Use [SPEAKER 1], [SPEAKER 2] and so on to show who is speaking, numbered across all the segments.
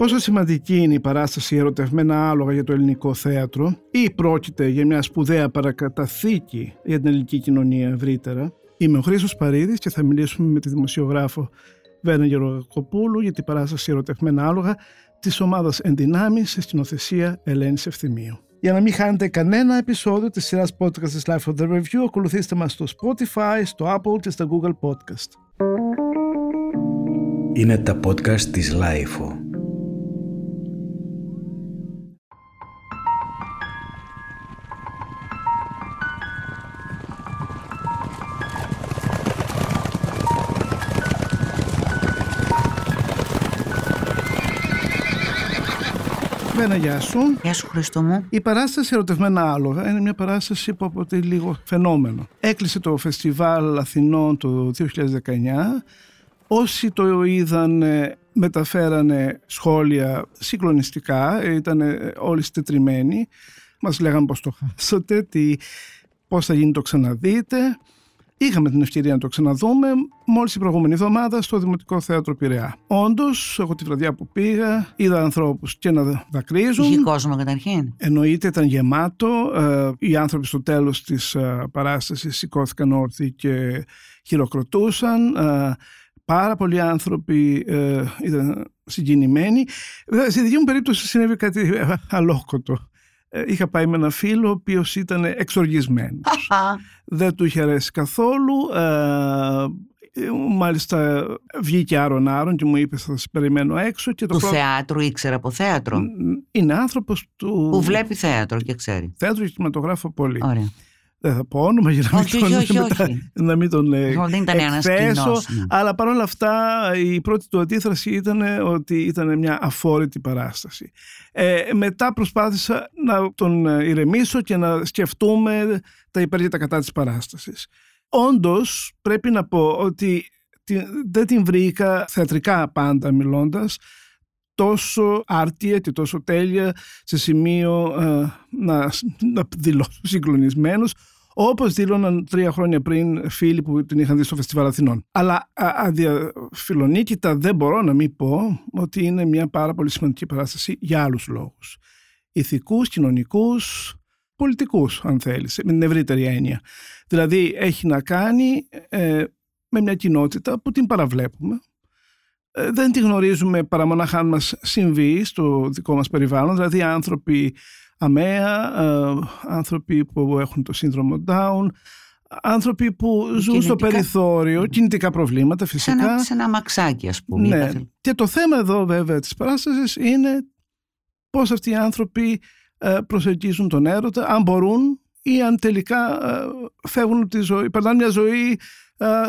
[SPEAKER 1] Πόσο σημαντική είναι η παράσταση Ερωτευμένα Άλογα για το ελληνικό θέατρο ή πρόκειται για μια σπουδαία παρακαταθήκη για την ελληνική κοινωνία ευρύτερα; Είμαι ο Χρήστος Παρίδης και θα μιλήσουμε με τη δημοσιογράφο Βένα Γεροκοπούλου για την παράσταση Ερωτευμένα Άλογα της ομάδας Ενδυνάμει σε σκηνοθεσία Ελένης Ευθυμίου. Για να μην χάνετε κανένα επεισόδιο της σειράς podcast της Life of the Review, ακολουθήστε μας στο Spotify, στο Apple και στο Google Podcast.
[SPEAKER 2] Είναι τα podcast της Life.
[SPEAKER 1] Βένα, γεια σου.
[SPEAKER 3] Γεια σου Χριστό μου.
[SPEAKER 1] Η παράσταση Ερωτευμένα Άλογα είναι μια παράσταση που αποτελεί λίγο φαινόμενο. Έκλεισε το Φεστιβάλ Αθηνών το 2019. Όσοι το είδαν μεταφέρανε σχόλια συγκλονιστικά, ήταν όλοι στετριμένοι. Μας λέγανε πώς το χάσατε, τι, πώς θα γίνει το ξαναδείτε. Είχαμε την ευκαιρία να το ξαναδούμε μόλις την προηγούμενη εβδομάδα στο Δημοτικό Θέατρο Πειραιά. Όντως, εγώ τη βραδιά που πήγα, είδα ανθρώπους και να δακρύζουν.
[SPEAKER 3] Είχε κόσμο καταρχήν.
[SPEAKER 1] Εννοείται, ήταν γεμάτο. Ε, οι άνθρωποι στο τέλος της ε, παράστασης σηκώθηκαν όρθιοι και χειροκροτούσαν. Ε, πάρα πολλοί άνθρωποι ήταν συγκινημένοι. Στη δική μου περίπτωση συνέβη κάτι αλόκοτο. Ε, είχα πάει με ένα φίλο ο οποίος ήταν εξοργισμένος. Δεν του είχε αρέσει καθόλου. Ε, μάλιστα βγήκε άρον άρον και μου είπε θα σε περιμένω έξω. Και
[SPEAKER 3] το του θέατρου ήξερα από θέατρο;
[SPEAKER 1] Είναι άνθρωπος του...
[SPEAKER 3] Που βλέπει θέατρο και ξέρει.
[SPEAKER 1] Θέατρο και κινηματογράφο πολύ.
[SPEAKER 3] Ωραία
[SPEAKER 1] δεν θα πω όνομα για να μην
[SPEAKER 3] όχι, τον, όχι,
[SPEAKER 1] όχι. Να μην τον
[SPEAKER 3] δεν ήταν
[SPEAKER 1] εκθέσω, ναι. αλλά παρόλα αυτά η πρώτη του αντίθραση ήταν ότι ήταν μια αφόρητη παράσταση. Ε, μετά προσπάθησα να τον ηρεμήσω και να σκεφτούμε τα υπέρ και τα κατά της παράστασης. Όντως πρέπει να πω ότι δεν την βρήκα θεατρικά πάντα μιλώντας τόσο άρτια και τόσο τέλεια σε σημείο ε, να, να δηλώσω συγκλονισμένος όπως δήλωναν τρία χρόνια πριν φίλοι που την είχαν δει στο Φεστιβάλ Αθηνών. Αλλά αδιαφιλονίκητα δεν μπορώ να μην πω ότι είναι μια πάρα πολύ σημαντική παράσταση για άλλους λόγους. Ηθικούς, κοινωνικούς, πολιτικούς αν θέλεις, με την ευρύτερη έννοια. Δηλαδή έχει να κάνει ε, με μια κοινότητα που την παραβλέπουμε, ε, δεν τη γνωρίζουμε παρά μονάχα αν μας συμβεί στο δικό μας περιβάλλον, δηλαδή άνθρωποι αμαία, ε, άνθρωποι που έχουν το σύνδρομο Down, άνθρωποι που ζουν στο περιθώριο, κινητικά προβλήματα φυσικά.
[SPEAKER 3] Σαν, σε ένα μαξάκι ας πούμε.
[SPEAKER 1] Ναι. Και το θέμα εδώ βέβαια της παράστασης είναι πώς αυτοί οι άνθρωποι ε, προσεγγίζουν τον έρωτα, αν μπορούν ή αν τελικά φεύγουν από τη ζωή, περνάνε μια ζωή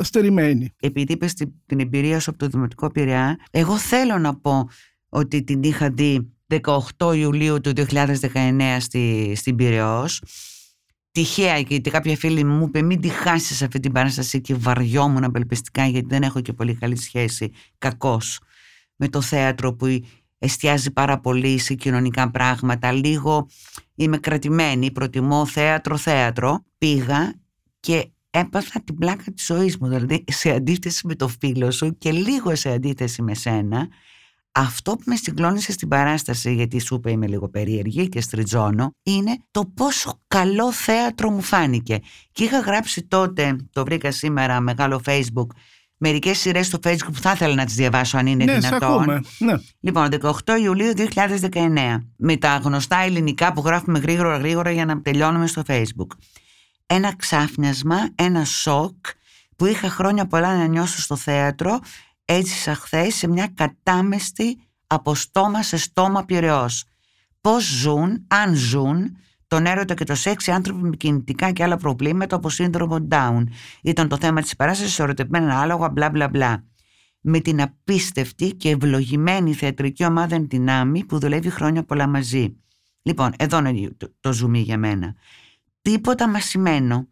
[SPEAKER 1] στερημένη.
[SPEAKER 3] Επειδή είπες την εμπειρία σου από το Δημοτικό Πειραιά, εγώ θέλω να πω ότι την είχα δει 18 Ιουλίου του 2019 στη, στην Πειραιός. Τυχαία γιατί κάποια φίλη μου είπε μην τη χάσεις αυτή την παράσταση και βαριόμουν απελπιστικά γιατί δεν έχω και πολύ καλή σχέση κακός με το θέατρο που εστιάζει πάρα πολύ σε κοινωνικά πράγματα. Λίγο είμαι κρατημένη, προτιμώ θέατρο-θέατρο. Πήγα και έπαθα την πλάκα της ζωής μου, δηλαδή σε αντίθεση με το φίλο σου και λίγο σε αντίθεση με σένα, αυτό που με συγκλώνησε στην παράσταση, γιατί σου είπα είμαι λίγο περίεργη και στριτζώνω, είναι το πόσο καλό θέατρο μου φάνηκε. Και είχα γράψει τότε, το βρήκα σήμερα μεγάλο facebook, μερικές σειρές στο facebook που θα ήθελα να τις διαβάσω αν είναι
[SPEAKER 1] ναι,
[SPEAKER 3] δυνατόν.
[SPEAKER 1] Ναι.
[SPEAKER 3] Λοιπόν, 18 Ιουλίου 2019, με τα γνωστά ελληνικά που γράφουμε γρήγορα γρήγορα για να τελειώνουμε στο facebook ένα ξάφνιασμα, ένα σοκ που είχα χρόνια πολλά να νιώσω στο θέατρο έτσι σαν χθες σε μια κατάμεστη από στόμα σε στόμα πυρεός. Πώς ζουν, αν ζουν, τον έρωτα και το σεξ οι άνθρωποι με κινητικά και άλλα προβλήματα όπως σύνδρομο Down. Ήταν το θέμα της παράστασης ερωτευμένα άλογα μπλα μπλα μπλα. Με την απίστευτη και ευλογημένη θεατρική ομάδα δυνάμει που δουλεύει χρόνια πολλά μαζί. Λοιπόν, εδώ είναι το, το ζουμί για μένα τίποτα μασημένο,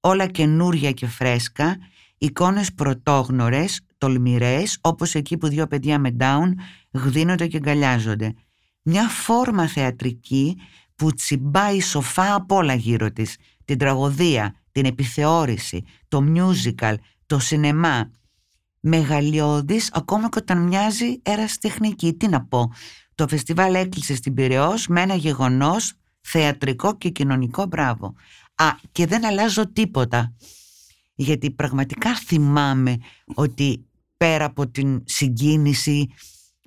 [SPEAKER 3] όλα καινούρια και φρέσκα, εικόνες πρωτόγνωρες, τολμηρές, όπως εκεί που δύο παιδιά με down γδίνονται και αγκαλιάζονται. Μια φόρμα θεατρική που τσιμπάει σοφά απ' όλα γύρω της. Την τραγωδία, την επιθεώρηση, το musical, το σινεμά. μεγαλειώδης ακόμα και όταν μοιάζει ερασιτεχνική. Τι να πω. Το φεστιβάλ έκλεισε στην Πυραιός με ένα γεγονός θεατρικό και κοινωνικό μπράβο. Α, και δεν αλλάζω τίποτα. Γιατί πραγματικά θυμάμαι ότι πέρα από την συγκίνηση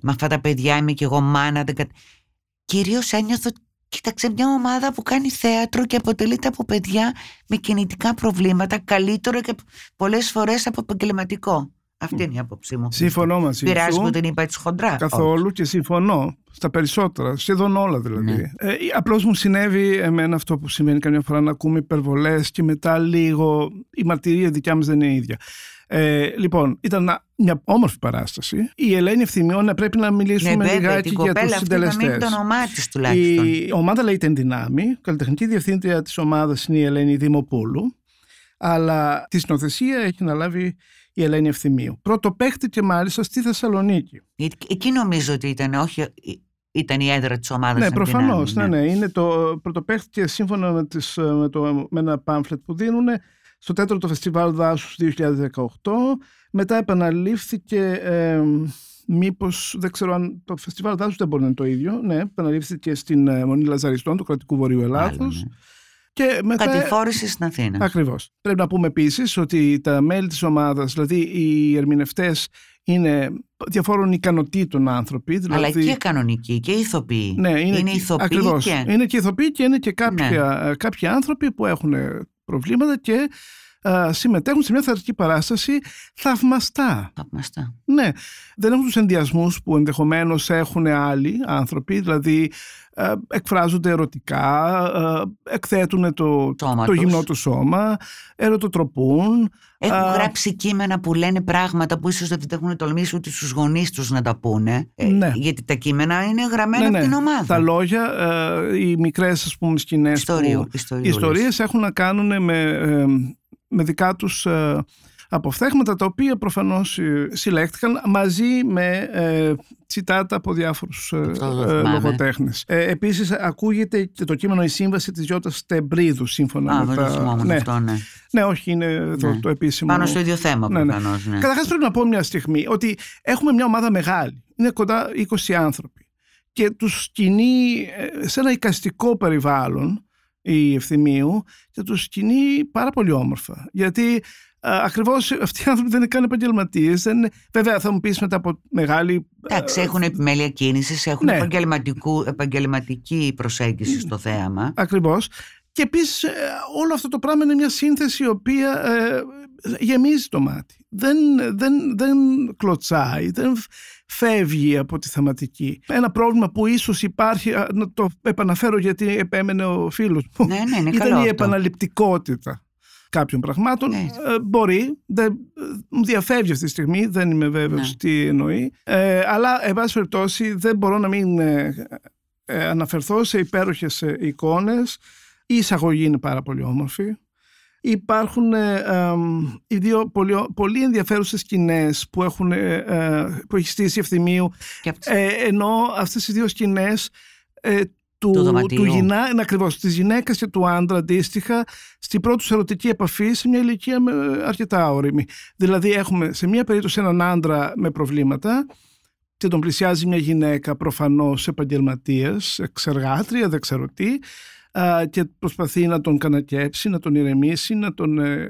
[SPEAKER 3] με αυτά τα παιδιά είμαι και εγώ μάνα. Δεν... Κυρίως ένιωθω Κοίταξε μια ομάδα που κάνει θέατρο και αποτελείται από παιδιά με κινητικά προβλήματα καλύτερο και πολλές φορές από επαγγελματικό. Αυτή είναι η άποψή μου.
[SPEAKER 1] Συμφωνώ μαζί
[SPEAKER 3] Πειράζει που την είπα έτσι χοντρά.
[SPEAKER 1] Καθόλου και συμφωνώ στα περισσότερα, σχεδόν όλα δηλαδή. Ναι. Ε, απλώς μου συνέβη εμένα αυτό που σημαίνει καμιά φορά να ακούμε υπερβολές και μετά λίγο η μαρτυρία δικιά μας δεν είναι ίδια. Ε, λοιπόν, ήταν μια όμορφη παράσταση. Η Ελένη Ευθυμιώνα πρέπει να μιλήσουμε
[SPEAKER 3] ναι,
[SPEAKER 1] λιγάκι για τους συντελεστές.
[SPEAKER 3] Να το όνομά της τουλάχιστον.
[SPEAKER 1] Η ομάδα λέγεται Ενδυνάμει. Καλλιτεχνική διευθύντρια της ομάδας είναι η Ελένη Δημοπούλου. Αλλά τη συνοθεσία έχει αναλάβει η Ελένη Ευθυμίου. Πρώτο και μάλιστα στη Θεσσαλονίκη.
[SPEAKER 3] Ε, εκεί νομίζω ότι ήταν, όχι ήταν η έδρα της ομάδας.
[SPEAKER 1] Ναι, προφανώς. Ναι. ναι, ναι. Είναι το πρωτοπαίχτηκε σύμφωνα με, τις, με, το, με ένα πάμφλετ που δίνουν στο τέταρτο φεστιβάλ δάσους 2018. Μετά επαναλήφθηκε, ε, μήπως, δεν ξέρω αν το φεστιβάλ δάσους δεν μπορεί να είναι το ίδιο, ναι, επαναλήφθηκε στην ε, Μονή Λαζαριστών του κρατικού Βορείου Ελλάδος. Ναι.
[SPEAKER 3] Και μετά... Κατηφόρησης στην Αθήνα.
[SPEAKER 1] Ακριβώς. Πρέπει να πούμε επίσης ότι τα μέλη της ομάδας, δηλαδή οι ερμηνευτές, είναι διαφόρων ικανοτήτων άνθρωποι.
[SPEAKER 3] Δηλαδή... Αλλά και κανονικοί και ηθοποιοί.
[SPEAKER 1] Ναι, είναι,
[SPEAKER 3] είναι ηθοποιοί
[SPEAKER 1] και... Είναι και ηθοποιοί και είναι και κάποια, ναι. κάποιοι άνθρωποι που έχουν Problemet е, че και συμμετέχουν σε μια θεατρική παράσταση θαυμαστά.
[SPEAKER 3] Θαυμαστά.
[SPEAKER 1] Ναι. Δεν έχουν τους ενδιασμούς που ενδεχομένως έχουν άλλοι άνθρωποι, δηλαδή εκφράζονται ερωτικά, εκθέτουν το, το γυμνό τους σώμα, ερωτοτροπούν.
[SPEAKER 3] Έχουν γράψει κείμενα που λένε πράγματα που ίσως δεν έχουν τολμήσει ούτε στους γονείς τους να τα πούνε. Ε, ναι. γιατί τα κείμενα είναι γραμμένα ναι, από την ναι. ομάδα.
[SPEAKER 1] Τα λόγια, οι μικρές ας πούμε σκηνές, Ιστορίου, που, οι ιστορίες έχουν να κάνουν με, ε, με δικά τους αποφθέγματα τα οποία προφανώς ε, συλλέχθηκαν μαζί με ε, τσιτάτα από διάφορους ε, ε λογοτέχνες. Ε, επίσης ακούγεται και το κείμενο «Η σύμβαση της Γιώτας Τεμπρίδου» σύμφωνα
[SPEAKER 3] Α,
[SPEAKER 1] με
[SPEAKER 3] τα... Ναι. Αυτό, ναι.
[SPEAKER 1] ναι, όχι είναι το, ναι. το επίσημο.
[SPEAKER 3] Πάνω στο ίδιο θέμα ναι, ναι. προφανώς.
[SPEAKER 1] Ναι. Καταρχάς πρέπει να πω μια στιγμή ότι έχουμε μια ομάδα μεγάλη. Είναι κοντά 20 άνθρωποι και τους κινεί σε ένα οικαστικό περιβάλλον η ευθυμίου και τους κινεί πάρα πολύ όμορφα. Γιατί Ακριβώς αυτοί οι άνθρωποι δεν είναι καν επαγγελματίες. Βέβαια, θα μου πεις μετά από μεγάλη.
[SPEAKER 3] Εντάξει, έχουν επιμέλεια κίνησης, έχουν ναι. επαγγελματική προσέγγιση στο θέαμα.
[SPEAKER 1] Ακριβώς. Και επίσης ε, όλο αυτό το πράγμα είναι μια σύνθεση η οποία ε, γεμίζει το μάτι. Δεν, δεν, δεν κλωτσάει, δεν φεύγει από τη θεματική. Ένα πρόβλημα που ίσως υπάρχει, να το επαναφέρω γιατί επέμενε ο φίλος μου,
[SPEAKER 3] ναι, ναι,
[SPEAKER 1] ήταν η επαναληπτικότητα κάποιων πραγμάτων. Ναι. Ε, μπορεί, δεν, μου διαφεύγει αυτή τη στιγμή, δεν είμαι βέβαιος ναι. τι εννοεί. Ε, αλλά, εν πάση περιπτώσει, δεν μπορώ να μην ε, ε αναφερθώ σε υπέροχες ε, εικόνες. Η εισαγωγή είναι πάρα πολύ όμορφη. Υπάρχουν οι δύο πολύ, πολύ ενδιαφέρουσες σκηνές που, έχουν, που έχει στήσει ευθυμίου ενώ αυτές οι δύο σκηνές του, του, γυνά, ακριβώς, της γυναίκας και του άντρα αντίστοιχα στην πρώτη ερωτική επαφή σε μια ηλικία με, αρκετά όρημη. Δηλαδή έχουμε σε μια περίπτωση έναν άντρα με προβλήματα και τον πλησιάζει μια γυναίκα προφανώς επαγγελματίας, εξεργάτρια, δεν ξέρω τι και προσπαθεί να τον κανακέψει, να τον ηρεμήσει, να τον ε,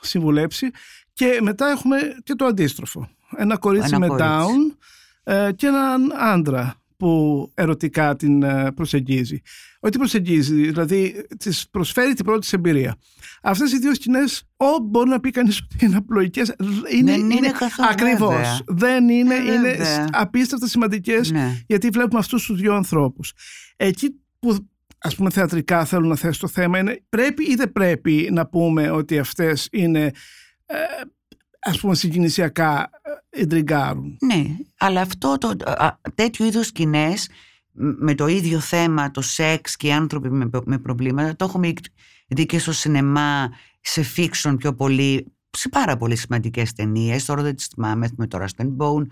[SPEAKER 1] συμβουλέψει και μετά έχουμε και το αντίστροφο. Ένα κορίτσι με down ε, και έναν άντρα που ερωτικά την ε, προσεγγίζει. Ότι προσεγγίζει, δηλαδή της προσφέρει την πρώτη εμπειρία. Αυτές οι δύο σκηνές, ό, μπορεί να πει κανείς ότι είναι απλοϊκές.
[SPEAKER 3] Είναι, δεν είναι, καθόλου.
[SPEAKER 1] Ακριβώς. Δεν είναι, είναι απίστευτα σημαντικές, ναι. γιατί βλέπουμε αυτούς τους δύο ανθρώπους. Εκεί που ας πούμε θεατρικά θέλω να θέσω το θέμα είναι πρέπει ή δεν πρέπει να πούμε ότι αυτές είναι ε, ας πούμε συγκινησιακά εντριγκάρουν.
[SPEAKER 3] Ναι, αλλά αυτό το, α, τέτοιου είδους σκηνές με το ίδιο θέμα, το σεξ και οι άνθρωποι με, με προβλήματα, το έχουμε δει και στο σινεμά, σε φίξον πιο πολύ, σε πάρα πολύ σημαντικές ταινίες. Τώρα δεν τις θυμάμαι με το Rust and Bone.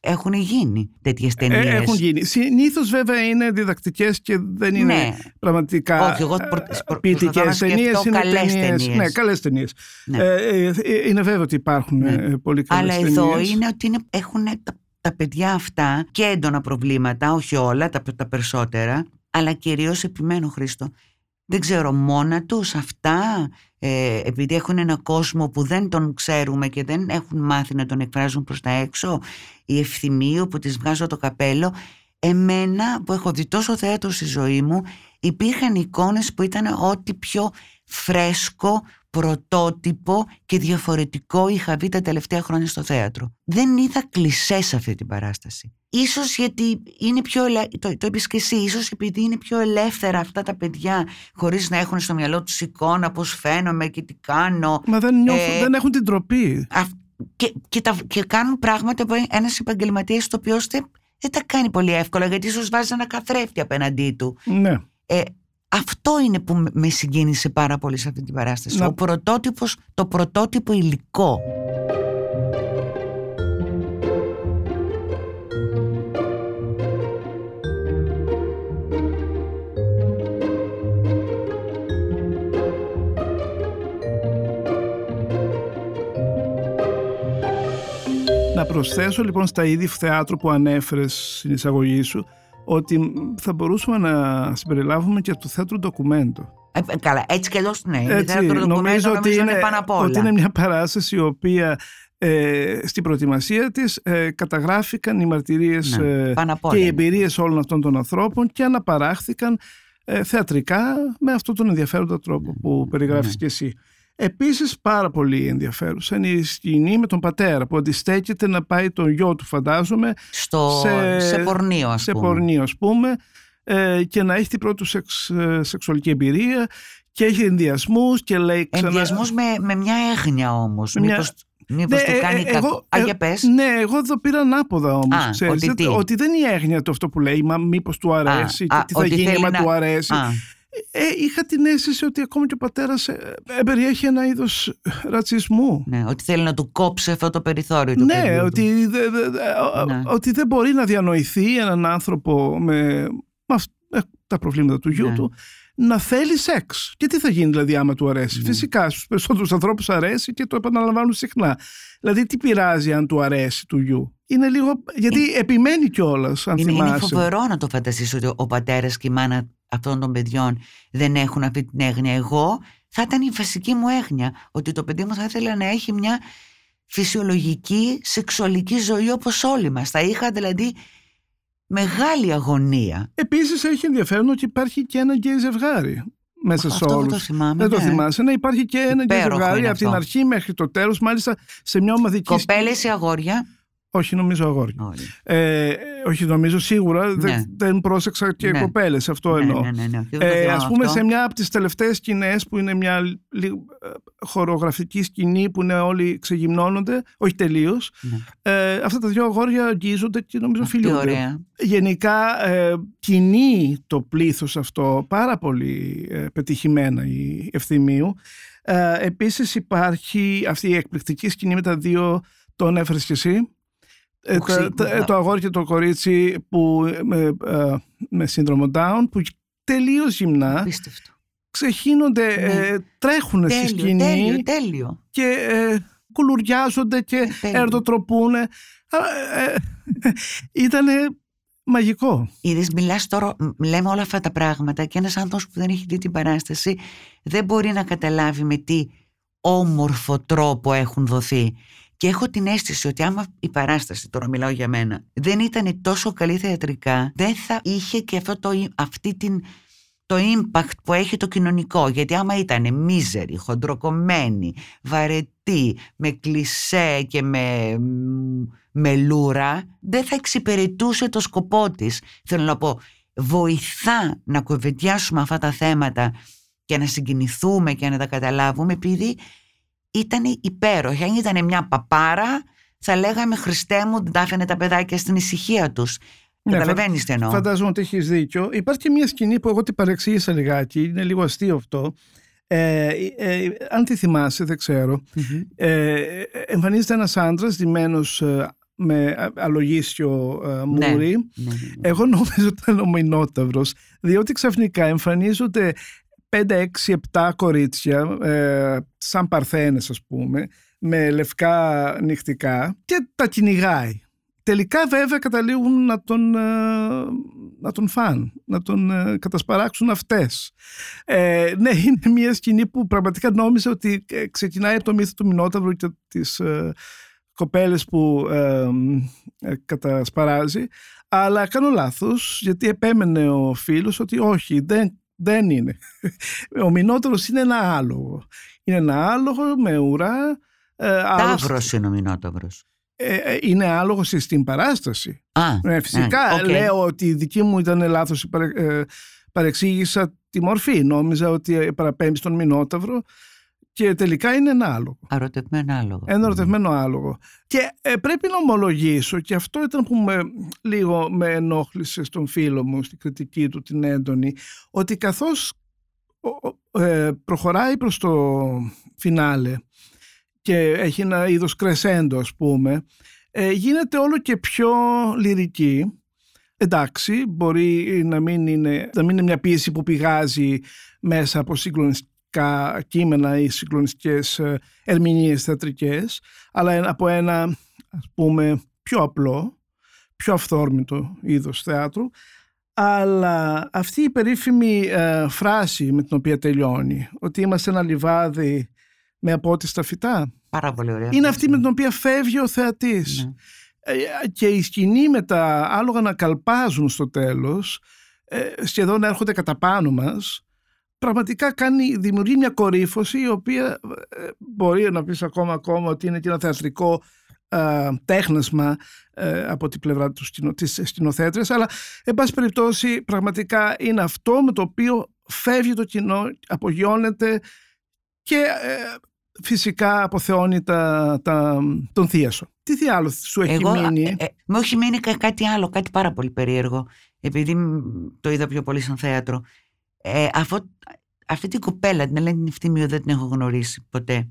[SPEAKER 3] Έχουν γίνει τέτοιες ταινίε.
[SPEAKER 1] Ε, έχουν γίνει. Συνήθως βέβαια είναι διδακτικές και δεν είναι
[SPEAKER 3] Ναι.
[SPEAKER 1] πραγματικά
[SPEAKER 3] Όχι, εγώ προ- προ-
[SPEAKER 1] ποιητικές
[SPEAKER 3] προσπαθώ να
[SPEAKER 1] ταινίες.
[SPEAKER 3] σκεφτώ καλές ταινίες.
[SPEAKER 1] Ναι, καλές ταινίες.
[SPEAKER 3] Ναι.
[SPEAKER 1] Ε, ε, είναι βέβαιο ότι υπάρχουν
[SPEAKER 3] Ναι.
[SPEAKER 1] ε, πολύ καλές
[SPEAKER 3] Αλλά
[SPEAKER 1] ταινίες.
[SPEAKER 3] εδώ είναι ότι είναι, έχουν τα, τα παιδιά αυτά και έντονα προβλήματα, όχι όλα, τα, τα περισσότερα, αλλά κυρίως επιμένω Χρήστο. Δεν ξέρω μόνα τους αυτά, ε, επειδή έχουν ένα κόσμο που δεν τον ξέρουμε και δεν έχουν μάθει να τον εκφράζουν προς τα έξω, η ευθυμίου που τις βγάζω το καπέλο, εμένα που έχω δει τόσο θέατρο στη ζωή μου, υπήρχαν εικόνες που ήταν ό,τι πιο φρέσκο, πρωτότυπο και διαφορετικό είχα δει τα τελευταία χρόνια στο θέατρο. Δεν είδα κλισές σε αυτή την παράσταση. Ίσως γιατί είναι πιο ελε... το, το είπες και εσύ, ίσως επειδή είναι πιο ελεύθερα αυτά τα παιδιά χωρίς να έχουν στο μυαλό τους εικόνα πώς φαίνομαι και τι κάνω.
[SPEAKER 1] Μα δεν, νιώθουν-
[SPEAKER 3] Ε,
[SPEAKER 1] δεν έχουν την τροπή.
[SPEAKER 3] Αυ- και, και, τα, και κάνουν πράγματα που ένας επαγγελματίας το οποίος δεν, δεν τα κάνει πολύ εύκολα γιατί ίσως βάζει ένα καθρέφτη απέναντί του.
[SPEAKER 1] Ναι.
[SPEAKER 3] Ε, αυτό είναι που με- με συγκίνησε πάρα πολύ σε αυτή την παράσταση.
[SPEAKER 1] Να-
[SPEAKER 3] Ο πρωτότυπος, το πρωτότυπο υλικό.
[SPEAKER 1] Προσθέσω λοιπόν στα είδη θεάτρου που ανέφερες στην εισαγωγή σου ότι θα μπορούσαμε να συμπεριλάβουμε και το θέατρο ντοκουμέντο.
[SPEAKER 3] Ε, ε, καλά, έτσι κι αλλιώς ναι.
[SPEAKER 1] Έτσι,
[SPEAKER 3] το ντοκουμέντο
[SPEAKER 1] νομίζω ότι είναι,
[SPEAKER 3] πάνω απ' όλα.
[SPEAKER 1] ότι είναι μια παράσταση η οποία ε, στην προετοιμασία της ε, καταγράφηκαν οι μαρτυρίες
[SPEAKER 3] Ναι,
[SPEAKER 1] ε,
[SPEAKER 3] πάνω απ' όλα
[SPEAKER 1] και οι
[SPEAKER 3] είναι.
[SPEAKER 1] εμπειρίες όλων αυτών των ανθρώπων και αναπαράχθηκαν ε, θεατρικά με αυτόν τον ενδιαφέροντα τρόπο που περιγράφεις
[SPEAKER 3] Ναι.
[SPEAKER 1] και εσύ. Επίσης πάρα πολύ ενδιαφέρουσα είναι η σκηνή με τον πατέρα που αντιστέκεται να πάει τον γιο του φαντάζομαι
[SPEAKER 3] Στο, σε,
[SPEAKER 1] σε-
[SPEAKER 3] πορνείο, ας
[SPEAKER 1] σε
[SPEAKER 3] πούμε.
[SPEAKER 1] πορνείο ας πούμε ε, και να έχει την πρώτη του σεξ, ε, σεξουαλική εμπειρία και έχει ενδιασμούς και λέει ξανά...
[SPEAKER 3] Ενδιασμούς με, με μια έγνοια όμως.
[SPEAKER 1] Με μια-
[SPEAKER 3] Μήπως, μήπως
[SPEAKER 1] Ναι,
[SPEAKER 3] του
[SPEAKER 1] ε,
[SPEAKER 3] κάνει
[SPEAKER 1] ε,
[SPEAKER 3] κακό.
[SPEAKER 1] εγώ-
[SPEAKER 3] Α,
[SPEAKER 1] ε,
[SPEAKER 3] για πες.
[SPEAKER 1] Ναι, εγώ εδώ πήρα ανάποδα όμως.
[SPEAKER 3] Α, ότι τι;
[SPEAKER 1] ότι δεν είναι η έγνοια το αυτό που λέει, μα μήπως του αρέσει
[SPEAKER 3] Α,
[SPEAKER 1] και
[SPEAKER 3] α,
[SPEAKER 1] τι θα
[SPEAKER 3] ότι
[SPEAKER 1] γίνει
[SPEAKER 3] θέλει
[SPEAKER 1] μα
[SPEAKER 3] να-
[SPEAKER 1] του αρέσει.
[SPEAKER 3] Α,
[SPEAKER 1] Ε, είχα την αίσθηση ότι ακόμα και ο πατέρας περιέχει ένα είδος ρατσισμού.
[SPEAKER 3] ναι, ότι θέλει να του κόψει αυτό το περιθώριο του
[SPEAKER 1] Ναι,
[SPEAKER 3] παιδιού του.
[SPEAKER 1] ότι, δε- δε- δε- ο-
[SPEAKER 3] Ναι.
[SPEAKER 1] ότι δεν μπορεί να διανοηθεί έναν άνθρωπο με, με αυ- με τα προβλήματα του γιου
[SPEAKER 3] Ναι.
[SPEAKER 1] του να θέλει σεξ. Και τι θα γίνει δηλαδή άμα του αρέσει;
[SPEAKER 3] Ναι.
[SPEAKER 1] Φυσικά στους περισσότερους ανθρώπους αρέσει και το επαναλαμβάνουν συχνά. Δηλαδή τι πειράζει αν του αρέσει του γιου. Είναι λίγο, γιατί επιμένει κιόλας, αν
[SPEAKER 3] Είναι, είναι
[SPEAKER 1] θυμάσαι.
[SPEAKER 3] φοβερό να το φανταστείς ότι ο πατέρας και η μάνα αυτών των παιδιών δεν έχουν αυτή την έγνοια. Εγώ θα ήταν η βασική μου έγνοια ότι το παιδί μου θα ήθελε να έχει μια φυσιολογική σεξουαλική ζωή όπως όλοι μας. Θα είχα δηλαδή μεγάλη αγωνία.
[SPEAKER 1] Επίσης έχει ενδιαφέρον ότι υπάρχει και ένα γκέι ζευγάρι μέσα σε
[SPEAKER 3] Αυτό δεν
[SPEAKER 1] όλους.
[SPEAKER 3] το θυμάμαι.
[SPEAKER 1] Δεν το
[SPEAKER 3] ναι.
[SPEAKER 1] θυμάσαι. Ναι, υπάρχει και ένα γκέι
[SPEAKER 3] Υπέροχο
[SPEAKER 1] ζευγάρι
[SPEAKER 3] είναι
[SPEAKER 1] από την
[SPEAKER 3] αυτό.
[SPEAKER 1] αρχή μέχρι το τέλος. Μάλιστα σε μια ομαδική
[SPEAKER 3] Κοπέλες ή αγόρια.
[SPEAKER 1] Όχι, νομίζω αγόρια.
[SPEAKER 3] Όλοι.
[SPEAKER 1] Ε, όχι, νομίζω σίγουρα.
[SPEAKER 3] Ναι.
[SPEAKER 1] Δεν, δεν πρόσεξα και
[SPEAKER 3] Ναι.
[SPEAKER 1] κοπέλες, αυτό
[SPEAKER 3] Ναι,
[SPEAKER 1] εννοώ.
[SPEAKER 3] ναι, ναι, ναι. Δεν το
[SPEAKER 1] Ε,
[SPEAKER 3] θυμάμαι
[SPEAKER 1] ας πούμε
[SPEAKER 3] αυτό.
[SPEAKER 1] σε μια από τις τελευταίες σκηνές που είναι μια λι- ε, χορογραφική σκηνή που είναι όλοι ξεγυμνώνονται, όχι τελείως,
[SPEAKER 3] Ναι.
[SPEAKER 1] ε, αυτά τα δύο αγόρια αγγίζονται και νομίζω
[SPEAKER 3] Τι
[SPEAKER 1] φιλούνται.
[SPEAKER 3] ωραία.
[SPEAKER 1] Γενικά ε, κινεί το πλήθος αυτό πάρα πολύ ε, πετυχημένα η ευθυμίου. Ε, επίσης υπάρχει αυτή η εκπληκτική σκηνή με τα δύο, τον έφερες και εσύ, ε,
[SPEAKER 3] Που
[SPEAKER 1] τα-
[SPEAKER 3] ξύ-
[SPEAKER 1] τα- ε, το αγόρι και το κορίτσι που, ε, με, ε, με σύνδρομο Down που τελείως γυμνά
[SPEAKER 3] Απίστευτο.
[SPEAKER 1] ξεχύνονται, ε, τρέχουν στη
[SPEAKER 3] Τέλειο,
[SPEAKER 1] σκηνή
[SPEAKER 3] τέλειο, τέλειο.
[SPEAKER 1] και ε, κουλουριάζονται και
[SPEAKER 3] τέλειο.
[SPEAKER 1] ερτοτροπούν. Ε, ήτανε μαγικό.
[SPEAKER 3] Είδες, μιλάς τώρα, μ, λέμε όλα αυτά τα πράγματα και ένας άνθρωπος που δεν έχει δει την παράσταση δεν μπορεί να καταλάβει με τι όμορφο τρόπο έχουν δοθεί. Και έχω την αίσθηση ότι άμα η παράσταση, τώρα μιλάω για μένα, δεν ήταν τόσο καλή θεατρικά, δεν θα είχε και αυτό το, αυτή την, το impact που έχει το κοινωνικό. Γιατί άμα ήταν μίζερη, χοντροκομμένη, βαρετή, με κλισέ και με μ, μελούρα, δεν θα εξυπηρετούσε το σκοπό της. Θέλω να πω, βοηθά να κουβεντιάσουμε αυτά τα θέματα και να συγκινηθούμε και να τα καταλάβουμε επειδή ήταν υπέροχη. Αν ήταν μια παπάρα θα λέγαμε Χριστέ μου δεν τα άφηνε τα παιδάκια στην ησυχία τους.
[SPEAKER 1] Ναι,
[SPEAKER 3] Καταλαβαίνεις τι εννοώ.
[SPEAKER 1] Φαντάζομαι ότι έχεις δίκιο. Υπάρχει και μια σκηνή που εγώ την παρεξήγησα λιγάκι, είναι λίγο αστείο αυτό. Ε, ε, αν τη θυμάσαι, δεν ξέρω. Ε, εμφανίζεται ένας άντρας ντυμένος ε, με αλογίσιο ε,
[SPEAKER 3] Ναι,
[SPEAKER 1] μούρι.
[SPEAKER 3] ναι, ναι.
[SPEAKER 1] Εγώ νόμιζα ότι ήταν ο Μινόταυρος, διότι ξαφνικά εμφανίζονται 5, 6, 7 κορίτσια, ε, σαν παρθένες ας πούμε, με λευκά νυχτικά και τα κυνηγάει. Τελικά βέβαια καταλήγουν να τον, ε, να τον φαν, να τον ε, κατασπαράξουν αυτές. Ε, ναι, είναι μια σκηνή που πραγματικά νόμιζα ότι ε, ξεκινάει από το μύθο του Μινόταυρου και τις ε, κοπέλες που ε, ε, κατασπαράζει. Αλλά κάνω λάθος, γιατί επέμενε ο φίλος ότι όχι, δεν, δεν είναι. Ο Μινόταυρος είναι ένα άλογο. Είναι ένα άλογο με ουρά. Ε, άλλος-
[SPEAKER 3] Ταύρος είναι ο Μινόταυρος.
[SPEAKER 1] ε, ε, είναι άλογο στην παράσταση.
[SPEAKER 3] Α,
[SPEAKER 1] Ναι, φυσικά
[SPEAKER 3] ναι, οκ.
[SPEAKER 1] λέω ότι η δική μου ήταν λάθος, η παρε- ε, παρεξήγησα τη μορφή. Νόμιζα ότι παραπέμπει στον Μινόταυρο και τελικά είναι ένα άλογο.
[SPEAKER 3] Ερωτευμένο άλογο.
[SPEAKER 1] Ένα ερωτευμένο άλογο. Και ε, πρέπει να ομολογήσω, και αυτό ήταν που με, λίγο με ενόχλησε στον φίλο μου, στην κριτική του την έντονη, ότι καθώς ο- ο- ε, προχωράει προς το φινάλε και έχει ένα είδος κρεσέντο ας πούμε, ε, γίνεται όλο και πιο λυρική. Εντάξει, μπορεί να μην, είναι, να μην είναι μια πίεση που πηγάζει μέσα από συγκλονιστικά κείμενα ή συγκλονιστικές ε, ερμηνείες θεατρικές, αλλά ένα- από ένα ας πούμε πιο απλό, πιο αυθόρμητο είδος θεάτρου. Αλλά αυτή η περίφημη ε, φράση με την οποία τελειώνει, ότι είμαστε ένα λιβάδι με απότιστα φυτά,
[SPEAKER 3] Πάρα πολύ ωραία.
[SPEAKER 1] είναι αυτή με την οποία φεύγει ο θεατής.
[SPEAKER 3] Ναι.
[SPEAKER 1] Ε, και η σκηνή με τα άλογα να καλπάζουν στο τέλος, ε, σχεδόν έρχονται κατά πάνω μας, πραγματικά κάνει, δημιουργεί μια κορύφωση η οποία ε, μπορεί να πεις ακόμα ακόμα ότι είναι και ένα θεατρικό ε, τέχνασμα ε, από την πλευρά τους σκηνο, της σκηνοθέτριας αλλά εν πάση περιπτώσει πραγματικά είναι αυτό με το οποίο φεύγει το κοινό, απογειώνεται και ε, φυσικά αποθεώνει τα, τα, τον θίασο. Τι τι άλλο σου έχει
[SPEAKER 3] Εγώ,
[SPEAKER 1] μείνει;
[SPEAKER 3] ε, ε, μου έχει μείνει κα- κάτι άλλο, κάτι πάρα πολύ περίεργο, επειδή μ, το είδα πιο πολύ σαν θέατρο. Ε, αυτό, αυτή την κοπέλα, την Ελένη Νευτήμιο, δεν την έχω γνωρίσει ποτέ.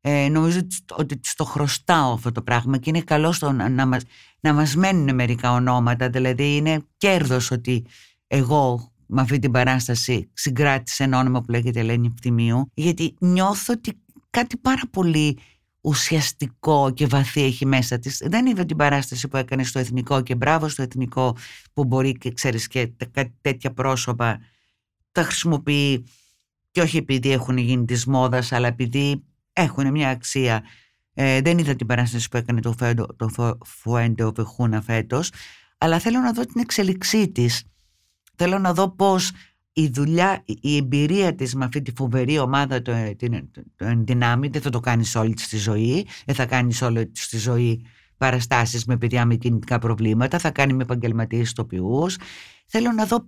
[SPEAKER 3] Ε, νομίζω ότι, ότι της το χρωστάω αυτό το πράγμα και είναι καλό στο να, να, μας, να μας μένουν μερικά ονόματα. Δηλαδή είναι κέρδος ότι εγώ με αυτή την παράσταση συγκράτησα ένα όνομα που λέγεται Ελένη Νευτημίου γιατί νιώθω ότι κάτι πάρα πολύ ουσιαστικό και βαθύ έχει μέσα της. Δεν είδα την παράσταση που έκανε στο Εθνικό και μπράβο στο Εθνικό που μπορεί και ξέρεις και τε- κάτι τέτοια πρόσωπα τα χρησιμοποιεί και όχι επειδή έχουν γίνει της μόδας αλλά επειδή έχουν μια αξία. Ε, δεν είδα την παράσταση που έκανε το, Φέντο, το Φο- Φουέντο Βεχούνα φέτος αλλά θέλω να δω την εξελιξή της. Θέλω να δω πώς η δουλειά, η- η εμπειρία της με αυτή τη φοβερή ομάδα το, την, το, το ενδυνάμει, δεν θα το κάνεις σε όλη της τη ζωή, δεν θα κάνεις σε όλη της τη ζωή παραστάσεις με παιδιά με κινητικά προβλήματα, θα κάνει με επαγγελματίες τοπιούς. Θέλω να δω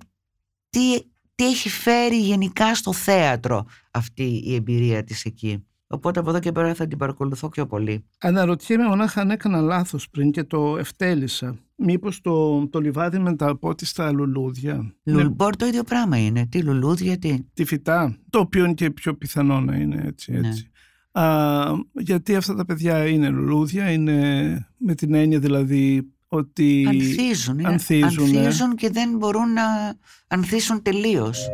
[SPEAKER 3] τι, τι έχει φέρει γενικά στο θέατρο αυτή η εμπειρία της εκεί. Οπότε από εδώ και πέρα θα την παρακολουθώ πιο πολύ.
[SPEAKER 1] Αναρωτιέμαι μονάχα αν έκανα λάθος πριν και το ευτέλισα. Μήπως το, το λιβάδι με τα απότιστα λουλούδια.
[SPEAKER 3] Ναι.
[SPEAKER 1] Είναι
[SPEAKER 3] Μπορεί το ίδιο πράγμα είναι. Τι λουλούδια, τι.
[SPEAKER 1] τη φυτά, το οποίο είναι και πιο πιθανό να είναι έτσι.
[SPEAKER 3] Ναι.
[SPEAKER 1] έτσι. Α, γιατί αυτά τα παιδιά είναι λουλούδια, είναι με την έννοια δηλαδή ότι...
[SPEAKER 3] Ανθίζουν, είναι,
[SPEAKER 1] ανθίζουν, ναι.
[SPEAKER 3] ανθίζουν και δεν μπορούν να ανθίσουν τελείως.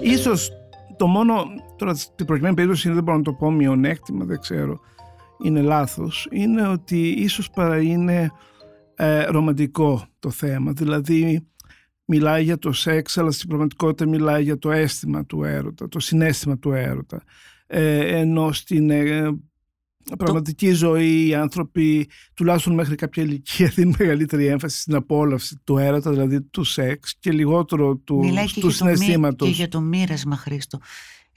[SPEAKER 1] Ίσως το μόνο, τώρα στην προκειμένη περίπτωση δεν μπορώ να το πω μειονέκτημα, δεν ξέρω, είναι λάθος, είναι ότι ίσως παρά είναι ε, ρομαντικό το θέμα. Δηλαδή μιλάει για το σεξ, αλλά στην πραγματικότητα μιλάει για το αίσθημα του έρωτα, το συνέστημα του έρωτα. Ε, ενώ στην ε, πραγματική ζωή οι άνθρωποι, τουλάχιστον μέχρι κάποια ηλικία, δίνουν μεγαλύτερη έμφαση στην απόλαυση του έρωτα, δηλαδή του σεξ και λιγότερο του,
[SPEAKER 3] Μιλάει και
[SPEAKER 1] του
[SPEAKER 3] για, το μύ-
[SPEAKER 1] συναισθήματος.
[SPEAKER 3] και για το μοίρασμα, Χρήστο.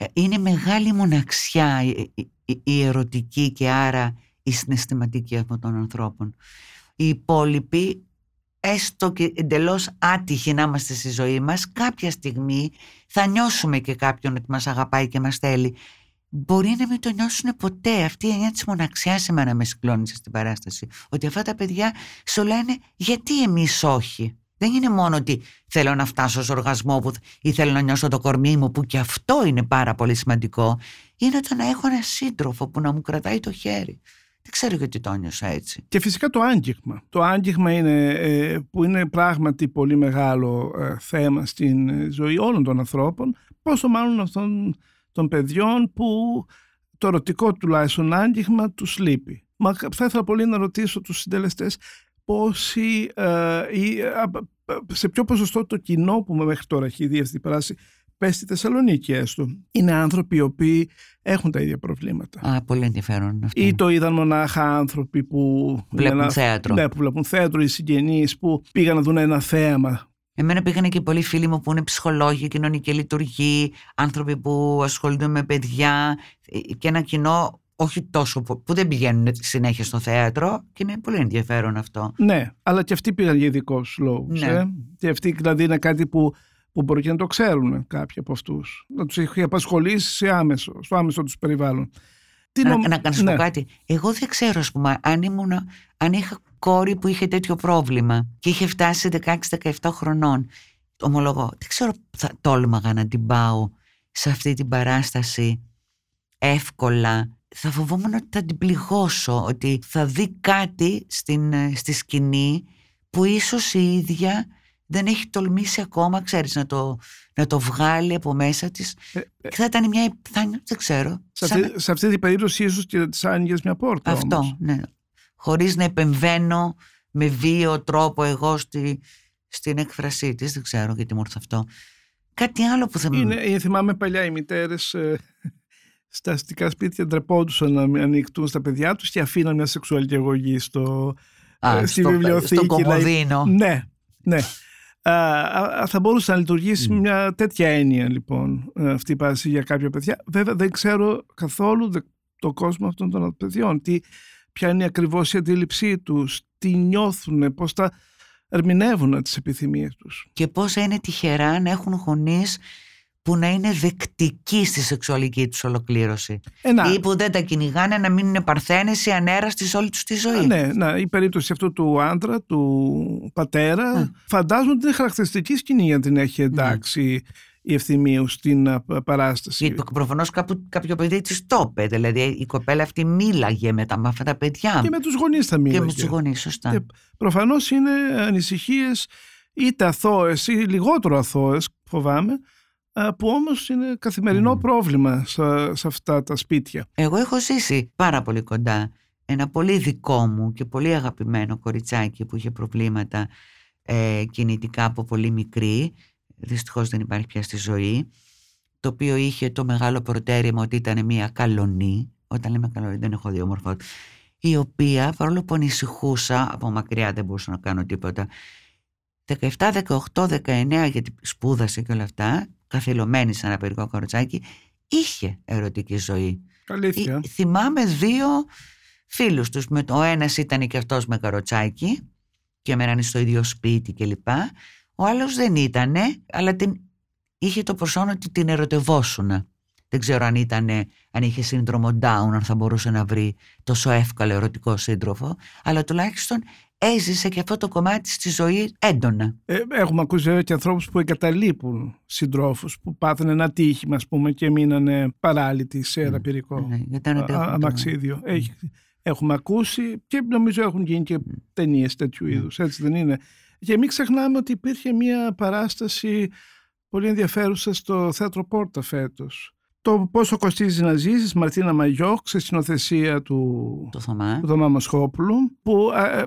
[SPEAKER 3] Ε, Είναι μεγάλη μοναξιά η, η- η- η ερωτική και άρα η συναισθηματική αυτών των ανθρώπων. Οι υπόλοιποι έστω και εντελώς άτυχοι να είμαστε στη ζωή μας, κάποια στιγμή θα νιώσουμε και κάποιον ότι μας αγαπάει και μας θέλει. Μπορεί να μην το νιώσουν ποτέ. Αυτή η έννοια της μοναξιάς εμένα με συγκλώνησε στην παράσταση. Ότι αυτά τα παιδιά σου λένε γιατί εμείς όχι; Δεν είναι μόνο ότι θέλω να φτάσω σε οργασμό που, ή θέλω να νιώσω το κορμί μου που και αυτό είναι πάρα πολύ σημαντικό. Είναι το να έχω ένα σύντροφο που να μου κρατάει το χέρι. Δεν ξέρω γιατί το νιώσα έτσι.
[SPEAKER 1] Και φυσικά το άγγιγμα. Το άγγιγμα είναι, ε, που είναι πράγματι πολύ μεγάλο ε, θέμα στην ε, ζωή όλων των ανθρώπων, πόσο μάλλον αυτών των παιδιών που το ερωτικό τουλάχιστον άγγιγμα τους λείπει. Μα θα ήθελα πολύ να ρωτήσω τους συντελεστές πόσοι, σε ποιο ποσοστό το κοινό που μέχρι τώρα έχει δει αυτή την παράση πες στη Θεσσαλονίκη έστω, είναι άνθρωποι οι οποίοι έχουν τα ίδια προβλήματα.
[SPEAKER 3] Α, πολύ ενδιαφέρον αυτό.
[SPEAKER 1] Ή το είδαν μονάχα άνθρωποι που
[SPEAKER 3] βλέπουν ένα, θέατρο.
[SPEAKER 1] Ναι, που βλέπουν θέατρο, οι συγγενείς που πήγαν να δουν ένα θέαμα.
[SPEAKER 3] Εμένα πήγαν και πολλοί φίλοι μου που είναι ψυχολόγοι, κοινωνική λειτουργοί, άνθρωποι που ασχολούνται με παιδιά και ένα κοινό όχι τόσο που δεν πηγαίνουν συνέχεια στο θέατρο και είναι πολύ ενδιαφέρον αυτό.
[SPEAKER 1] Ναι, αλλά και αυτοί πήγαν για ειδικούς λόγους. Ναι. Ε; Και αυτοί δηλαδή είναι κάτι που που μπορεί και να το ξέρουν κάποιοι από αυτούς. Να τους έχει απασχολήσει σε άμεσο, στο άμεσο τους περιβάλλον.
[SPEAKER 3] Τι να, να, να σου ναι. πω κάτι. Εγώ δεν ξέρω, ας πούμε, αν, ήμουν, αν είχα κόρη που είχε τέτοιο πρόβλημα και είχε φτάσει 16-17 χρονών. Ομολογώ, δεν ξέρω θα τόλμαγα να την πάω σε αυτή την παράσταση εύκολα. Θα φοβόμουν ότι θα την πληγώσω, ότι θα δει κάτι στην, στη σκηνή που ίσως η ίδια δεν έχει τολμήσει ακόμα, ξέρεις, να το, να το βγάλει από μέσα της. Ε, ε, θα ήταν μια, θα, δεν ξέρω.
[SPEAKER 1] Σε, αυτή, σε αυτή την περίπτωση ίσως και της άνοιγες μια πόρτα
[SPEAKER 3] Αυτό,
[SPEAKER 1] όμως.
[SPEAKER 3] ναι. Χωρίς να επεμβαίνω με βίαιο τρόπο εγώ στη, στην έκφρασή της. Δεν ξέρω γιατί μου ήρθε αυτό. Κάτι άλλο που θα
[SPEAKER 1] είναι, είναι, θυμάμαι παλιά οι μητέρες ε, στα αστικά σπίτια ντρεπόντουσαν να ανοιχτούν στα παιδιά τους και αφήναν μια σεξουαλική αγωγή στο,
[SPEAKER 3] Α, στη στο, βιβλιοθήκη. Στο κομμωδίνο.
[SPEAKER 1] Ναι, ναι θα μπορούσε να λειτουργήσει mm. μια τέτοια έννοια λοιπόν ε, αυτή η πάση για κάποια παιδιά. Βέβαια δεν ξέρω καθόλου το κόσμο αυτών των παιδιών. Τι, ποια είναι ακριβώς η αντίληψή τους, τι νιώθουν, πώς τα ερμηνεύουν τις επιθυμίες τους.
[SPEAKER 3] Και πώς είναι τυχερά να έχουν γονείς που να είναι δεκτικοί στη σεξουαλική τους ολοκλήρωση. Ε, ή που δεν τα κυνηγάνε να μην είναι παρθένες ή ανέραστοι σε όλη τους τη ζωή.
[SPEAKER 1] ναι, ναι, η περίπτωση αυτού του άντρα, του πατέρα, Α. φαντάζομαι ότι είναι χαρακτηριστική σκηνή για την έχει εντάξει η ευθυμίου στην παράσταση.
[SPEAKER 3] Γιατί προφανώς κάποιο παιδί της το είπε. Δηλαδή η κοπέλα αυτή μίλαγε με, τα, με αυτά τα παιδιά.
[SPEAKER 1] Και με τους γονείς θα μίλαγε.
[SPEAKER 3] Και με τους γονείς, σωστά.
[SPEAKER 1] Προφανώς είναι ανησυχίες είτε αθώες ή λιγότερο αθώες, φοβάμαι, που όμως είναι καθημερινό πρόβλημα σε, αυτά τα σπίτια.
[SPEAKER 3] Εγώ έχω ζήσει πάρα πολύ κοντά ένα πολύ δικό μου και πολύ αγαπημένο κοριτσάκι που είχε προβλήματα ε, κινητικά από πολύ μικρή, δυστυχώς δεν υπάρχει πια στη ζωή, το οποίο είχε το μεγάλο προτέρημα ότι ήταν μια καλονή, όταν λέμε καλονή δεν έχω δύο μορφότητα, η οποία παρόλο που ανησυχούσα, από μακριά δεν μπορούσα να κάνω τίποτα, 17, 18, 19 γιατί σπούδασε και όλα αυτά καθυλωμένη σαν ένα παιδικό κοροτσάκι, είχε ερωτική ζωή.
[SPEAKER 1] Αλήθεια.
[SPEAKER 3] Θυμάμαι δύο φίλους τους. Ο ένας ήταν και αυτός με καροτσάκι και μένανε στο ίδιο σπίτι κλπ. Ο άλλος δεν ήτανε, αλλά την, είχε το προσώνο ότι την ερωτευόσουνα. Δεν ξέρω αν, ήτανε, αν είχε σύνδρομο Down, αν θα μπορούσε να βρει τόσο εύκολο ερωτικό σύντροφο, αλλά τουλάχιστον έζησε και αυτό το κομμάτι στη ζωή έντονα.
[SPEAKER 1] Ε, έχουμε ακούσει βέβαια και ανθρώπους που εγκαταλείπουν συντρόφους που πάθουν ένα τύχημα ας πούμε, και μείνανε παράλυτοι σε ένα πυρικό ναι, αμαξίδιο. Έχει, έχουμε ακούσει και νομίζω έχουν γίνει και ταινίες τέτοιου είδους. Έτσι δεν είναι; Και μην ξεχνάμε ότι υπήρχε μια παράσταση πολύ ενδιαφέρουσα στο θέατρο Πόρτα φέτος το πόσο κοστίζει να ζήσεις, Μαρτίνα Μαγιόκ, σε συνοθεσία του,
[SPEAKER 3] το Θωμά.
[SPEAKER 1] του Θωμά Μασχόπουλου, που ε,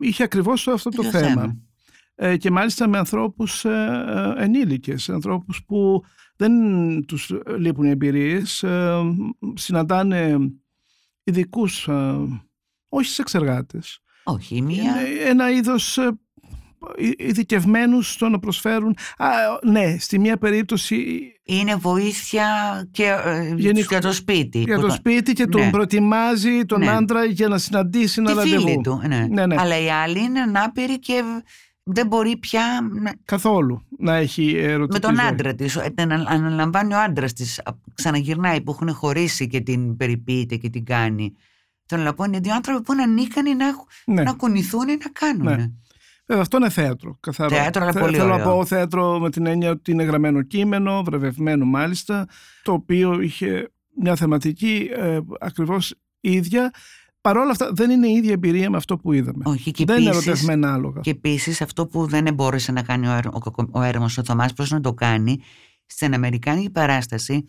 [SPEAKER 1] είχε ακριβώς αυτό το θέμα. Ε, και μάλιστα με ανθρώπους ε, ε, ενήλικες, ανθρώπους που δεν τους λείπουν οι εμπειρίες, ε, συναντάνε ειδικούς, όχι σε εξεργάτες.
[SPEAKER 3] Όχι, μία...
[SPEAKER 1] Ένα είδος ειδικευμένους στο να προσφέρουν. Α, ναι, στη μία περίπτωση.
[SPEAKER 3] Είναι βοήθεια και ε, για το σπίτι.
[SPEAKER 1] Για το σπίτι και τον ναι. προετοιμάζει τον ναι. άντρα για να συναντήσει ένα ραντεβού.
[SPEAKER 3] Φίλη του, ναι. ναι. ναι. Αλλά οι άλλοι είναι ανάπηροι και δεν μπορεί πια να-
[SPEAKER 1] Καθόλου να έχει ερωτική
[SPEAKER 3] με τον
[SPEAKER 1] ζωή.
[SPEAKER 3] άντρα της. ε, την ανα- Αναλαμβάνει ο άντρας της, α, ξαναγυρνάει που έχουν χωρίσει και την περιποιείται και την κάνει. Θέλω να πω είναι δύο άνθρωποι που είναι ανίκανοι να, έχουν-
[SPEAKER 1] Ναι.
[SPEAKER 3] να κουνηθούν ή να κάνουν.
[SPEAKER 1] Ναι. Βέβαια, αυτό είναι θέατρο. Καθαρό.
[SPEAKER 3] Θέατρο, αλλά
[SPEAKER 1] Θε-
[SPEAKER 3] πολύ
[SPEAKER 1] Θέλω να
[SPEAKER 3] ωραίο.
[SPEAKER 1] πω θέατρο με την έννοια ότι είναι γραμμένο κείμενο, βραβευμένο μάλιστα, το οποίο είχε μια θεματική ε, ακριβώς ίδια. Παρ' όλα αυτά δεν είναι η ίδια εμπειρία με αυτό που είδαμε.
[SPEAKER 3] Όχι, και
[SPEAKER 1] δεν είναι
[SPEAKER 3] επίσης-
[SPEAKER 1] ερωτευμένα άλογα.
[SPEAKER 3] Και επίσης αυτό που δεν μπόρεσε να κάνει ο, Έρ- ο, Κακο- ο Έρμος ο Θωμάς, πώς να το κάνει, στην Αμερικάνικη παράσταση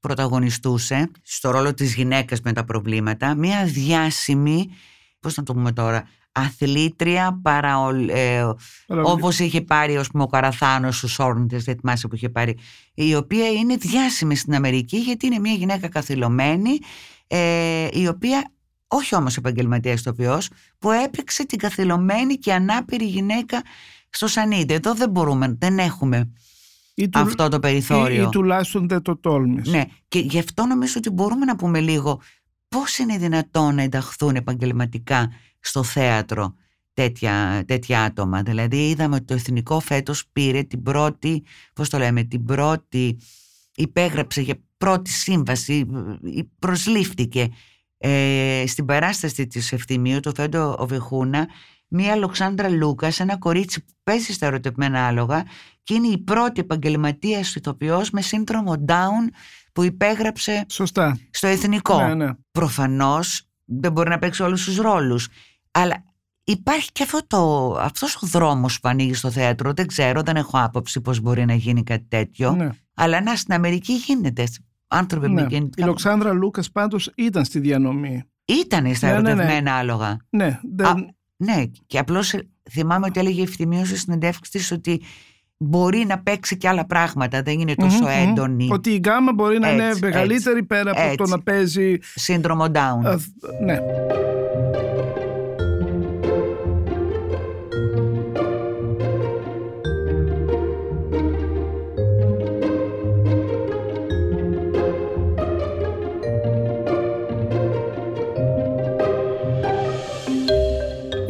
[SPEAKER 3] πρωταγωνιστούσε στο ρόλο της γυναίκας με τα προβλήματα μια διάσημη, πώς να το πούμε τώρα, αθλήτρια παρα, ε,
[SPEAKER 1] Παραβολή.
[SPEAKER 3] όπως είχε πάρει ως πούμε, ο Καραθάνος στους όρνητες, δεν θυμάσαι που είχε πάρει, η οποία είναι διάσημη στην Αμερική γιατί είναι μια γυναίκα καθυλωμένη, ε, η οποία όχι όμως επαγγελματίας τοπιός, που έπαιξε την καθυλωμένη και ανάπηρη γυναίκα στο Σανίδε. Εδώ δεν μπορούμε, δεν έχουμε
[SPEAKER 1] Ή του-
[SPEAKER 3] αυτό το
[SPEAKER 1] ή,
[SPEAKER 3] περιθώριο.
[SPEAKER 1] ή τουλάχιστον δεν το τόλμης.
[SPEAKER 3] Ναι, και γι' αυτό νομίζω ότι μπορούμε να πούμε λίγο πώς είναι δυνατόν να ενταχθούν επαγγελματικά στο θέατρο τέτοια, τέτοια άτομα. Δηλαδή είδαμε ότι το Εθνικό φέτος πήρε την πρώτη, πώς το λέμε, την πρώτη, υπέγραψε για πρώτη σύμβαση, ε, προσλήφθηκε ε, στην παράσταση της Ευθυμίου, το Φέντο Οβεχούνα, μία Λοξάνδρα Λούκας, ένα κορίτσι που παίζει στα ερωτευμένα άλογα και είναι η πρώτη επαγγελματία ηθοποιός με σύνδρομο Down που υπέγραψε
[SPEAKER 1] Σωστά.
[SPEAKER 3] στο εθνικό.
[SPEAKER 1] Ναι, ναι.
[SPEAKER 3] Προφανώς δεν μπορεί να παίξει όλους τους ρόλους. Αλλά υπάρχει και αυτό το, αυτός ο δρόμος που ανοίγεις στο θέατρο. Δεν ξέρω, δεν έχω άποψη πώς μπορεί να γίνει κάτι τέτοιο.
[SPEAKER 1] ναι.
[SPEAKER 3] Αλλά να στην Αμερική γίνεται. Άνθρωποι με
[SPEAKER 1] Ναι. Η
[SPEAKER 3] γεννητικά...
[SPEAKER 1] Λοξάνδρα Λούκας πάντως ήταν στη διανομή.
[SPEAKER 3] Ήτανε στα
[SPEAKER 1] Ναι, ναι, ναι.
[SPEAKER 3] ερωτευμένα άλογα.
[SPEAKER 1] Ναι, δεν...
[SPEAKER 3] Α, Ναι, και απλώς θυμάμαι ότι έλεγε ευθυμίω στη συνεντεύξη της ότι μπορεί να παίξει και άλλα πράγματα, δεν είναι τόσο
[SPEAKER 1] Μμμ, μμμ.
[SPEAKER 3] έντονη.
[SPEAKER 1] Ότι η γκάμα μπορεί να είναι
[SPEAKER 3] Έτσι,
[SPEAKER 1] μεγαλύτερη πέρα από το
[SPEAKER 3] έτσι.
[SPEAKER 1] να παίζει.
[SPEAKER 3] Σύνδρομο Down.
[SPEAKER 1] α, ναι.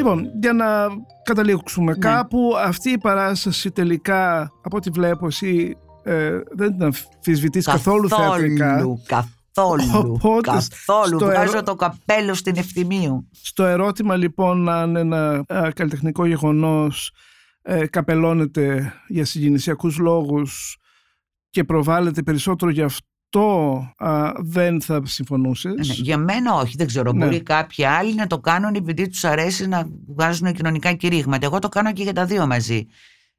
[SPEAKER 1] Λοιπόν, για να καταλήξουμε
[SPEAKER 3] Ναι.
[SPEAKER 1] κάπου, αυτή η παράσταση τελικά, από ό,τι βλέπω εσύ, ε, δεν την αμφισβητείς καθόλου θεατρικά.
[SPEAKER 3] Καθόλου, καθόλου,
[SPEAKER 1] Οπότε,
[SPEAKER 3] καθόλου.
[SPEAKER 1] στο
[SPEAKER 3] Βγάζω
[SPEAKER 1] ερω-
[SPEAKER 3] το καπέλο στην ευθυμίου.
[SPEAKER 1] Στο ερώτημα λοιπόν να είναι ένα α, καλλιτεχνικό γεγονός ε, καπελώνεται για συγκινησιακούς λόγους και προβάλλεται περισσότερο γι' αυτό α, δεν θα συμφωνούσες.
[SPEAKER 3] Ναι, για μένα όχι, δεν ξέρω.
[SPEAKER 1] Ναι.
[SPEAKER 3] Μπορεί κάποιοι άλλοι να το κάνουν επειδή τους αρέσει να βγάζουν κοινωνικά κηρύγματα. Εγώ το κάνω και για τα δύο μαζί.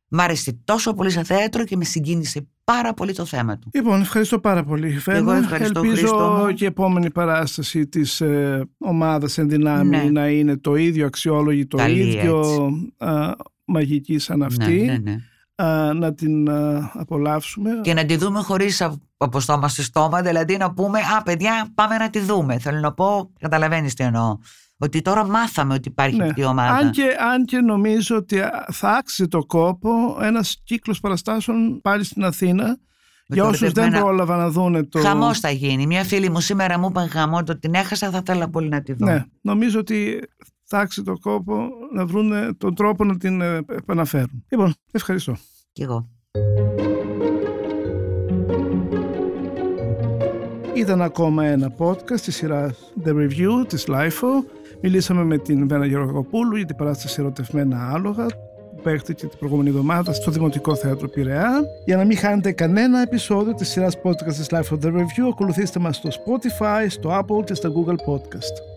[SPEAKER 3] Μ' άρεσε τόσο πολύ σαν θέατρο και με συγκίνησε πάρα πολύ το θέμα του.
[SPEAKER 1] Λοιπόν, ευχαριστώ πάρα πολύ. Φέρνα.
[SPEAKER 3] ευχαριστώ,
[SPEAKER 1] Ελπίζω
[SPEAKER 3] Χρήστο μου.
[SPEAKER 1] και η επόμενη παράσταση της ε, ομάδας εν δυνάμει
[SPEAKER 3] Ναι.
[SPEAKER 1] να είναι το ίδιο αξιόλογη, το
[SPEAKER 3] Καλή,
[SPEAKER 1] ίδιο
[SPEAKER 3] έτσι.
[SPEAKER 1] α, μαγική σαν αυτή.
[SPEAKER 3] Ναι, ναι, ναι.
[SPEAKER 1] Α, να την α, απολαύσουμε.
[SPEAKER 3] Και να τη δούμε χωρίς από στόμα σε στόμα, δηλαδή να πούμε Α, παιδιά, πάμε να τη δούμε. Θέλω να πω, καταλαβαίνεις τι εννοώ. Ότι τώρα μάθαμε ότι υπάρχει
[SPEAKER 1] Ναι.
[SPEAKER 3] αυτή η ομάδα.
[SPEAKER 1] Αν και, αν και νομίζω ότι θα άξιζε το κόπο ένας κύκλος παραστάσεων πάλι στην Αθήνα
[SPEAKER 3] Με
[SPEAKER 1] για
[SPEAKER 3] το
[SPEAKER 1] όσους δεν
[SPEAKER 3] ερωτευμένα-
[SPEAKER 1] πρόλαβαν να δούνε το...
[SPEAKER 3] Χαμός θα γίνει. Μια φίλη μου σήμερα μου είπαν χαμός, το την έχασα, θα ήθελα πολύ να τη δω.
[SPEAKER 1] Ναι, νομίζω ότι θα άξιζε το κόπο να βρούνε τον τρόπο να την ε, επαναφέρουν. Λοιπόν, ευχαριστώ.
[SPEAKER 3] Κι εγώ.
[SPEAKER 1] Ήταν ακόμα ένα podcast της σειράς The Review της LIFO. Μιλήσαμε με την Βένα Γεωργοπούλου για την παράσταση ερωτευμένα άλογα που παίχτηκε την προηγούμενη εβδομάδα στο Δημοτικό Θέατρο Πειραιά. Για να μην χάνετε κανένα επεισόδιο της σειράς podcast της LIFO The Review, ακολουθήστε μας στο Spotify, στο Apple και στο Google Podcast.